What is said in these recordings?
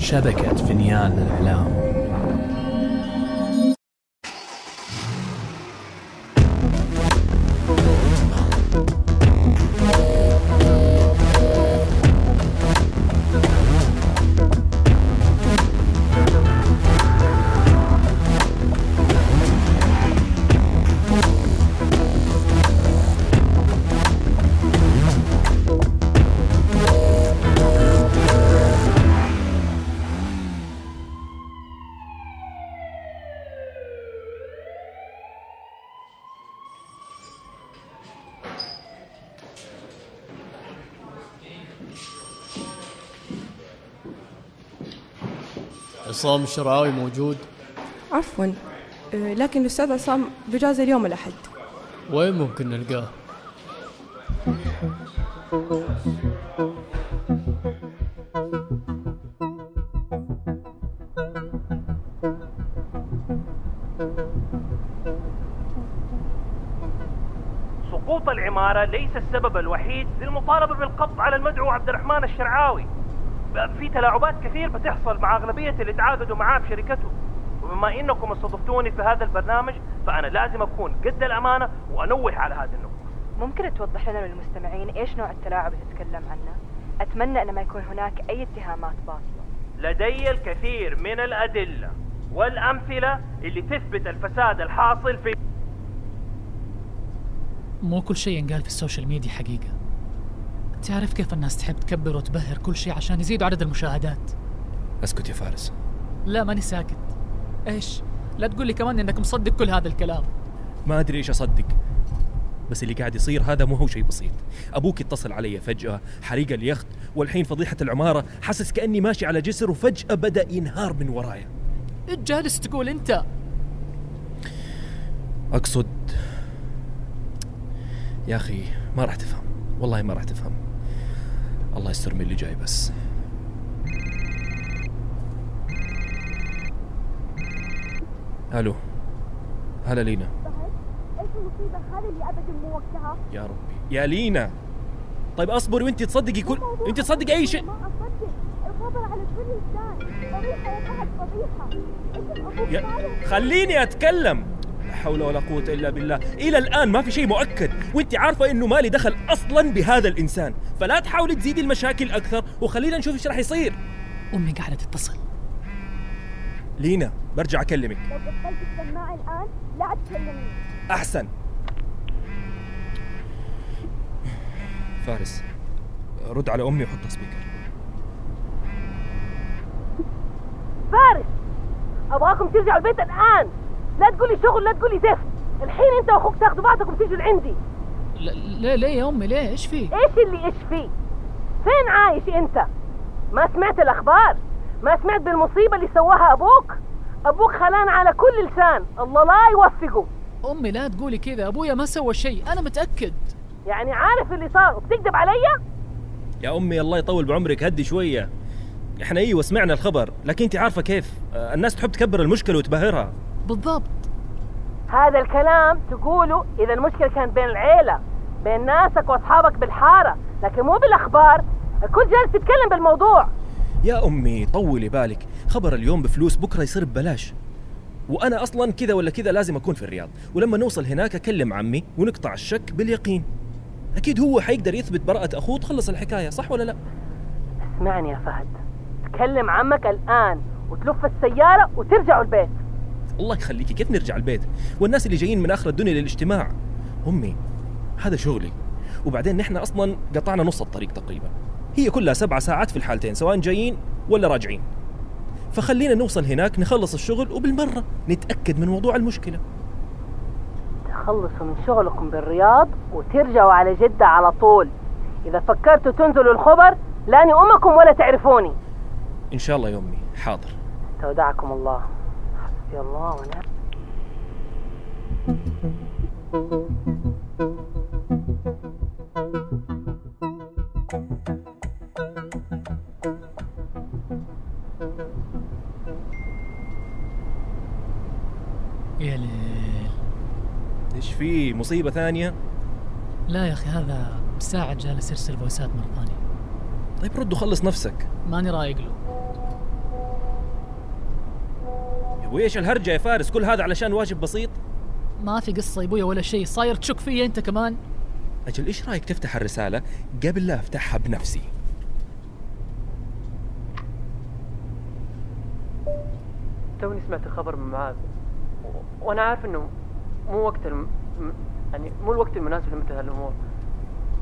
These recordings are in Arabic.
شبكة فينيان للإعلام. عصام الشرعاوي موجود؟ عفوا. أه، لكن الأستاذ عصام بجازة اليوم الأحد. وين ممكن نلقاه؟ سقوط العمارة ليس السبب الوحيد للمطالبة بالقبض على المدعو عبد الرحمن الشرعاوي. في تلاعبات كثير بتحصل مع أغلبية اللي تعاقدوا معاه بشركته وبما إنكم استضفتوني في هذا البرنامج فأنا لازم أكون قد الأمانة وأنوه على هذه النقطة. ممكن توضح لنا للمستمعين إيش نوع التلاعب اللي تتكلم عنه؟ أتمنى أن ما يكون هناك أي اتهامات باطلة. لدي الكثير من الأدلة والأمثلة اللي تثبت الفساد الحاصل في مو كل شيء ينقال في ال social media حقيقة. تعرف كيف الناس تحب تكبر وتبهر كل شيء عشان يزيدوا عدد المشاهدات؟ اسكت يا فارس. لا ماني ساكت. إيش؟ لا تقول لي كمان إنك مصدق كل هذا الكلام. ما أدري إيش أصدق بس اللي قاعد يصير هذا مو هو شيء بسيط. أبوك اتصل علي فجأة حريق اليخت والحين فضيحة العمارة حاسس كأني ماشي على جسر وفجأة بدأ ينهار من ورايا. إيش جالس تقول أنت؟ أقصد يا أخي ما راح تفهم. والله ما راح تفهم. الله يستر من اللي جاي بس. ألو. هلا لينا. إيش المصيبة هذه اللي ابدا مو وقتها يا ربي. يا لينا. طيب اصبري وانت تصدقي كل انت تصدقي أي شيء. ما اصدق الخبر على كل لسان فضيحة يا مالك خليني أتكلم. حول ولا قوة إلا بالله. إلى الآن ما في شيء مؤكد. وانت عارفة إنه مالي دخل أصلا بهذا الإنسان. فلا تحاولي تزيدي المشاكل أكثر وخلينا نشوف إيش راح يصير. أمي قاعدة تتصل. لينا برجع أكلمك. لو قفلت السماعة الآن لا تكلمني. أحسن. فارس رد على أمي وحطها سبيكر. فارس أبغاكم ترجعوا البيت الآن. لا تقولي شغل لا تقولي زفت. الحين انت واخوك تاخذوا بعضكم تيجوا لعندي. لا ليه ليه يا أمي ليه إيش في إيش اللي إيش فيه فين عايش أنت؟ ما سمعت الأخبار؟ ما سمعت بالمصيبة اللي سواها أبوك؟ أبوك خلان على كل لسان. الله لا يوفقه. أمي لا تقولي كذا أبويا ما سوى شيء أنا متأكد. يعني عارف اللي صار؟ وبتكذب علي؟ يا أمي الله يطول بعمرك هدي شوية. إحنا إيوه سمعنا الخبر لكن انت عارفة كيف؟ الناس تحب تكبر المشكلة وتبهرها. بالضبط. هذا الكلام تقوله إذا المشكلة كانت بين العيلة بين ناسك وأصحابك بالحارة لكن مو بالأخبار. الكل جالس يتكلم بالموضوع. يا أمي طولي بالك. خبر اليوم بفلوس بكرة يصير ببلاش. وأنا أصلا كذا ولا كذا لازم أكون في الرياض. ولما نوصل هناك أكلم عمي ونقطع الشك باليقين. أكيد هو حيقدر يثبت براءة أخوه تخلص الحكاية صح ولا لا؟ اسمعني يا فهد. تكلم عمك الآن وتلف السيارة وترجعوا البيت. الله يخليكي. كيف نرجع البيت؟ والناس اللي جايين من آخر الدنيا للاجتماع. أمي هذا شغلي. وبعدين نحن أصلا قطعنا نص الطريق تقريبا. هي كلها سبع ساعات في الحالتين سواء جايين ولا راجعين. فخلينا نوصل هناك نخلص الشغل وبالمرة نتأكد من موضوع المشكلة. تخلصوا من شغلكم بالرياض وترجعوا على جدة على طول. إذا فكرتوا تنزلوا الخبر لاني أمكم ولا تعرفوني. إن شاء الله يا أمي. حاضر. استودعكم الله. حسبي الله ونعم يا ليل. إيش في مصيبة ثانية؟ لا يا أخي هذا مساعد جالس يرسل فويسات مرة ثانية. طيب رد وخلص نفسك. ماني رايق له. وايش الهرجه يا فارس كل هذا علشان واجب بسيط؟ ما في قصة يا أبويا ولا شيء صاير تشك فيا أنت كمان. أجل إيش رأيك تفتح الرسالة؟ قبل لا أفتحها بنفسي. توني سمعت الخبر من معاذ. وأنا عارف إنه مو وقت الم... يعني مو الوقت المناسب لمثل هالأمور.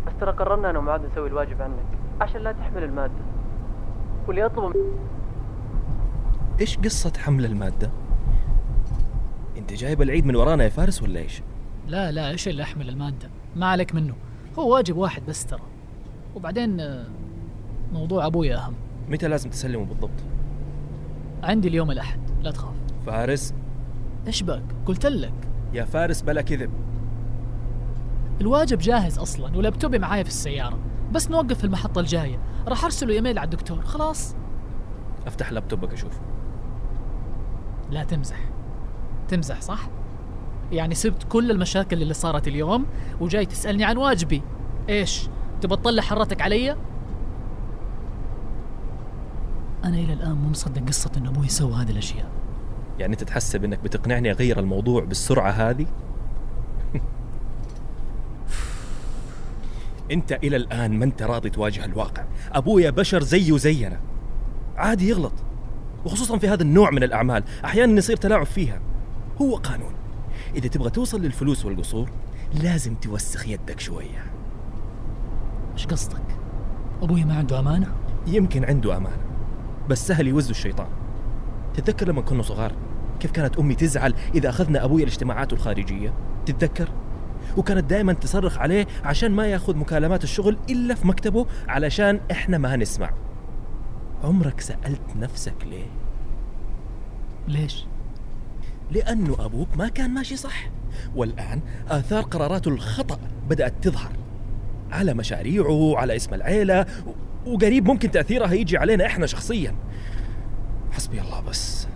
بس ترى قررنا أنا ومعاذ نسوي الواجب عنك عشان لا تحمل المادة. واللي أطلبه من... إيش قصة حمل المادة؟ أنت جايب العيد من ورانا يا فارس ولا إيش؟ لا لا إيش اللي أحمل المادة؟ ما عليك منه. هو واجب واحد بس ترى. وبعدين آه، موضوع ابويا أهم. متى لازم تسلمه بالضبط؟ عندي اليوم الأحد. لا تخاف. فارس؟ إيش بك؟ قلت لك. يا فارس بلا كذب. الواجب جاهز أصلا ولابتوبي معايا في السيارة. بس نوقف في المحطة الجاية. راح أرسله إيميل على الدكتور. خلاص. أفتح لابتوبك أشوف. لا تمزح. تمزح صح؟ يعني سبت كل المشاكل اللي صارت اليوم وجاي تسألني عن واجبي. إيش؟ تبى تطلع حرتك علي؟ أنا إلى الآن مو مصدق قصة إن أبوي سوى هذه الأشياء. يعني أنت تحسب إنك بتقنعني أغير الموضوع بالسرعة هذه؟ أنت إلى الآن ما أنت راضي تواجه الواقع. أبويا بشر زيه زينا. عادي يغلط. وخصوصا في هذا النوع من الأعمال أحيانا يصير تلاعب فيها. هو قانون. إذا تبغى توصل للفلوس والقصور لازم توسخ يدك شوية. إيش قصدك؟ أبوي ما عنده أمانة؟ يمكن عنده أمانة بس سهل يوزه الشيطان. تتذكر لما كنا صغار كيف كانت أمي تزعل إذا أخذنا أبوي الاجتماعات الخارجية؟ تتذكر؟ وكانت دائما تصرخ عليه عشان ما يأخذ مكالمات الشغل إلا في مكتبه علشان إحنا ما نسمع عمرك سألت نفسك ليه ليش؟ لأنه أبوك ما كان ماشي صح والآن آثار قراراته الخطأ بدأت تظهر على مشاريعه على اسم العيلة و- وقريب ممكن تأثيرها يجي علينا إحنا شخصيا حسبي الله بس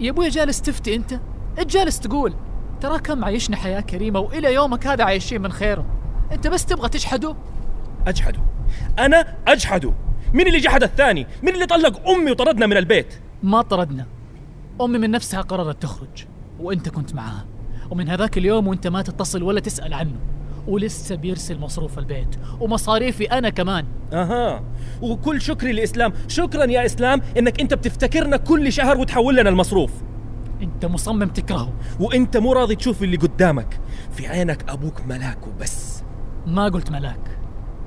يا أبوي جالس تفتي أنت؟ جالس تقول؟ ترى كم عايشنا حياة كريمة وإلى يومك هذا عايشين من خيره أنت بس تبغى تشحده؟ اجحده أنا اجحده مين اللي جحد الثاني؟ مين اللي طلق أمي وطردنا من البيت؟ ما طردنا. أمي من نفسها قررت تخرج وأنت كنت معها. ومن هذاك اليوم وأنت ما تتصل ولا تسأل عنه. ولسه بيرسل مصروف البيت ومصاريفي أنا كمان. أها. وكل شكري لإسلام. شكرا يا إسلام إنك أنت بتفتكرنا كل شهر وتحول لنا المصروف. أنت مصمم تكرهه. وأنت مو راضي تشوف اللي قدامك. في عينك أبوك ملاك وبس. ما قلت ملاك.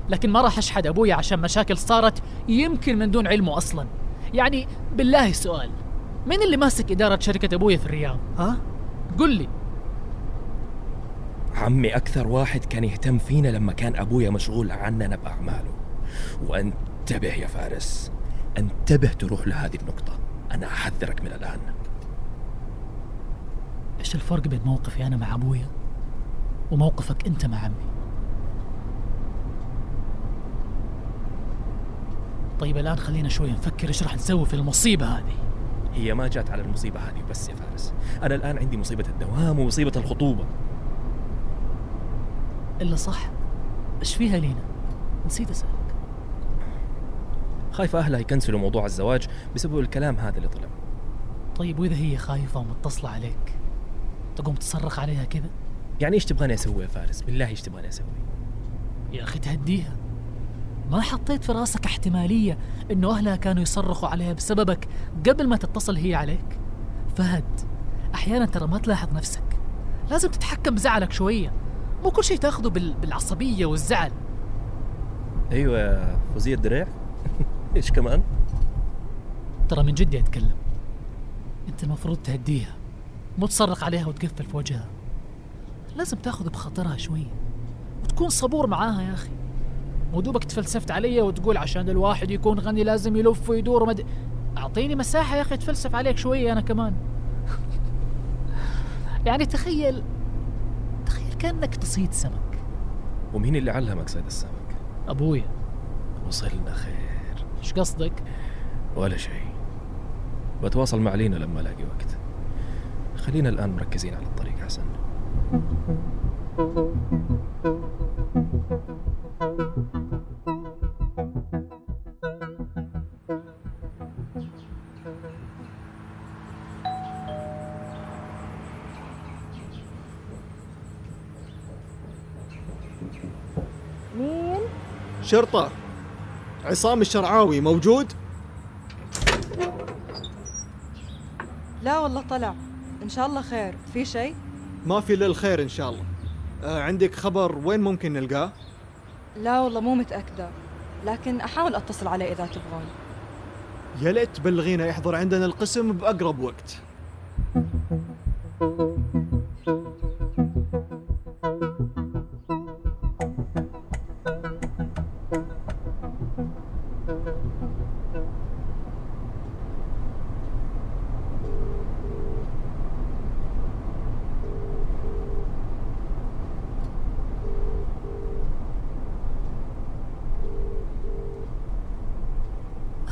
لكن ما راح أشحد أبوي عشان مشاكل صارت يمكن من دون علمه أصلا. يعني بالله سؤال مين اللي ماسك إدارة شركة أبويا في الرياض؟ ها؟ قل لي. عمي أكثر واحد كان يهتم فينا لما كان ابويا مشغول عننا باعماله وانتبه يا فارس انتبه تروح لهذه النقطة. أنا أحذرك من الآن. إيش الفرق بين موقفي أنا مع أبويا وموقفك أنت مع عمي؟ طيب الآن خلينا شوي نفكر إيش راح نسوي في المصيبة هذه. هي ما جات على المصيبة هذه بس يا فارس. أنا الآن عندي مصيبة الدوام ومصيبة الخطوبة. إلا صح؟ إيش فيها لينا؟ نسيت أسألك. خايفة أهلها يكنسلوا موضوع الزواج بسبب الكلام هذا اللي طلع. طيب وإذا هي خايفة ومتصلة عليك تقوم تصرخ عليها كذا؟ يعني إيش تبغاني أسوي يا فارس؟ بالله إيش تبغاني أسوي؟ يا أخي تهديها. ما حطيت في راسك احتمالية إنه أهلها كانوا يصرخوا عليها بسببك قبل ما تتصل هي عليك؟ فهد أحيانا ترى ما تلاحظ نفسك. لازم تتحكم بزعلك شوية. مو كل شيء تاخذه بال... بالعصبية والزعل. أيوه يا فوزية الدريع. إيش كمان؟ ترى من جدي أتكلم أنت المفروض تهديها. مو تصرخ عليها وتقفل في وجهها. لازم تاخذ بخاطرها شوية. وتكون صبور معاها يا أخي. مو دوبك تفلسفت علي وتقول عشان الواحد يكون غني لازم يلف ويدور ومد... أعطيني مساحة يا أخي تفلسف عليك شوية أنا كمان. يعني تخيل تخيل كأنك تصيد سمك. ومين اللي علمك صيد السمك؟ أبويا. وصلنا خير. إيش قصدك؟ ولا شيء. بتواصل مع لينا لما ألاقي وقت. خلينا الآن مركزين على الطريق حسن شرطة. عصام الشرعاوي موجود؟ لا والله طلع. إن شاء الله خير. في شيء؟ ما في إلا الخير إن شاء الله. آه عندك خبر وين ممكن نلقاه؟ لا والله مو متأكدة. لكن أحاول أتصل عليه إذا تبغون. يا ليت تبلغينا يحضر عندنا القسم بأقرب وقت.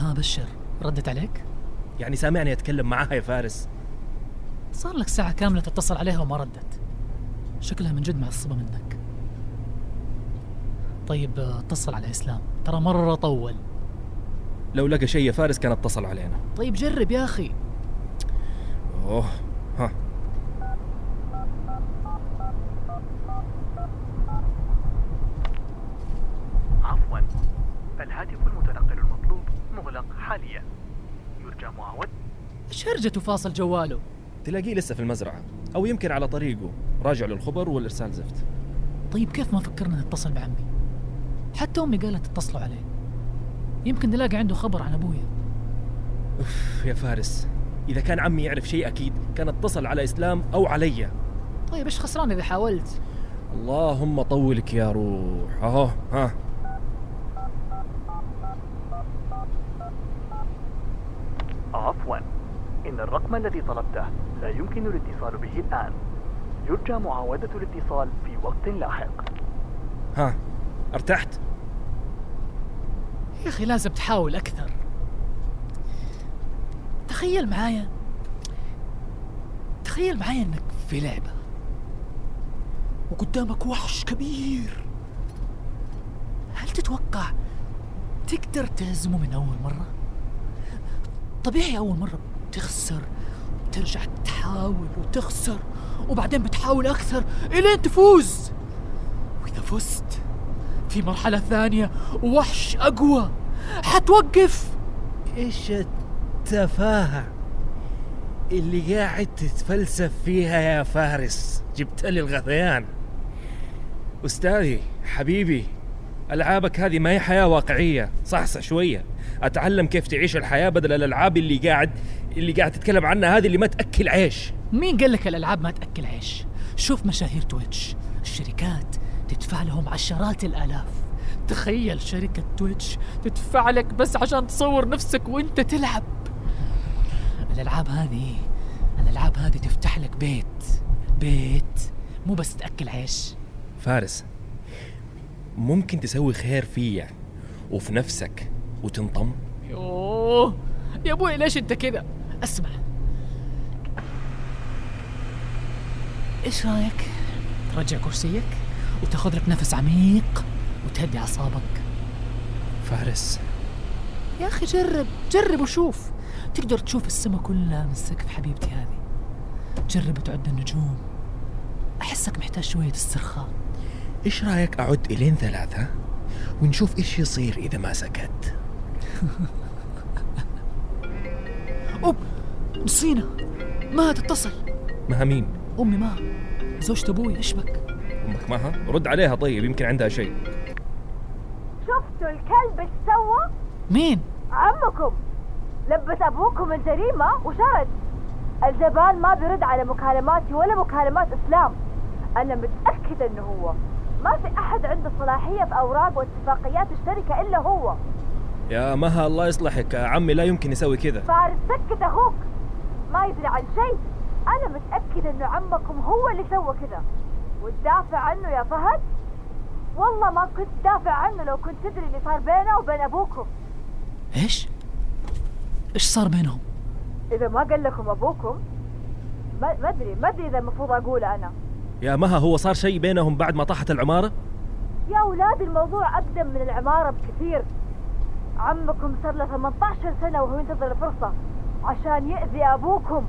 ها بشر ردت عليك؟ يعني سامعني أتكلم معاها يا فارس. صار لك ساعة كاملة تتصل عليها وما ردت. شكلها من جد معصبة منك. طيب آه، اتصل على إسلام. ترى مرة طول. لو لقى شيء يا فارس كان اتصل علينا. طيب جرب يا أخي. أوه. إيش هرجته فاصل جواله. تلاقيه لسه في المزرعة أو يمكن على طريقه. راجع للخبر والإرسال زفت. طيب كيف ما فكرنا نتصل بعمي؟ حتى أمي قالت اتصلوا عليه. يمكن نلاقي عنده خبر عن أبويا. أوف يا فارس. إذا كان عمي يعرف شيء أكيد كان اتصل على إسلام أو علي. طيب إيش خسران إذا حاولت؟ اللهم طولك يا روح. أهو ها. عفوا. إن الرقم الذي طلبته لا يمكن الاتصال به الآن. يرجى معاودة الاتصال في وقت لاحق. ها أرتحت؟ يا أخي لازم تحاول أكثر. تخيل معايا تخيل معايا إنك في لعبة وقدامك وحش كبير. هل تتوقع تقدر تهزمه من أول مرة؟ طبيعي أول مرة بتخسر ترجع تحاول وتخسر وبعدين بتحاول أكثر إلين تفوز. وإذا فزت في مرحلة ثانية وحش أقوى حتوقف. إيش التفاهة اللي قاعد تتفلسف فيها يا فارس؟ جبت لي الغثيان. أستاذي حبيبي ألعابك هذه ما هي حياة واقعية. صحصح شوية. أتعلم كيف تعيش الحياة بدل الألعاب اللي قاعد اللي قاعد تتكلم عنها هذه اللي ما تأكل عيش. مين قال لك الألعاب ما تأكل عيش؟ شوف مشاهير Twitch. الشركات تدفع لهم عشرات الآلاف. تخيل شركة Twitch تدفع لك بس عشان تصور نفسك وأنت تلعب. الألعاب هذه الألعاب هذه تفتح لك بيت. بيت مو بس تأكل عيش. فارس ممكن تسوي خير فيا وفي نفسك. وتنطم؟ يوه. يا أبوي ليش أنت كذا؟ أسمع. إيش رأيك؟ ترجع كرسيك وتاخذ لك نفس عميق وتهدي أعصابك. فارس. يا أخي جرب جرب وشوف. تقدر تشوف السما كلها من السقف حبيبتي هذه. جرب تعد النجوم. أحسك محتاج شوية استرخاء. إيش رأيك أعد إلين ثلاثة ونشوف إيش يصير إذا ما سكت؟ اوب نسينا ما تتصل؟ مها مين أمي ما زوجة أبوي إيش بك أمك معها رد عليها طيب يمكن عندها شيء. شفتوا الكلب إيش سوى؟ مين؟ عمكم. لبس أبوكم الجريمة وشرد. الجبان ما بيرد على مكالماتي ولا مكالمات إسلام. أنا متأكدة إنه هو. ما في أحد عنده صلاحية في أوراق واتفاقيات الشركة إلا هو. يا مها الله يصلحك. عمي لا يمكن يسوي كذا. فارس سكت أخوك. ما يدري عن شيء. أنا متأكدة انه عمكم هو اللي سوى كذا. وتدافع عنه يا فهد؟ والله ما كنت دافع عنه لو كنت تدري اللي صار بينه وبين أبوكم. إيش؟ إيش صار بينهم؟ إذا ما قال لكم أبوكم ما ما أدري ما أدري إذا المفروض أقول أنا. يا مها هو صار شيء بينهم بعد ما طاحت العمارة؟ يا أولاد الموضوع أقدم من العمارة بكثير. عمكم صار له 18 سنة وهو ينتظر الفرصة عشان يأذي أبوكم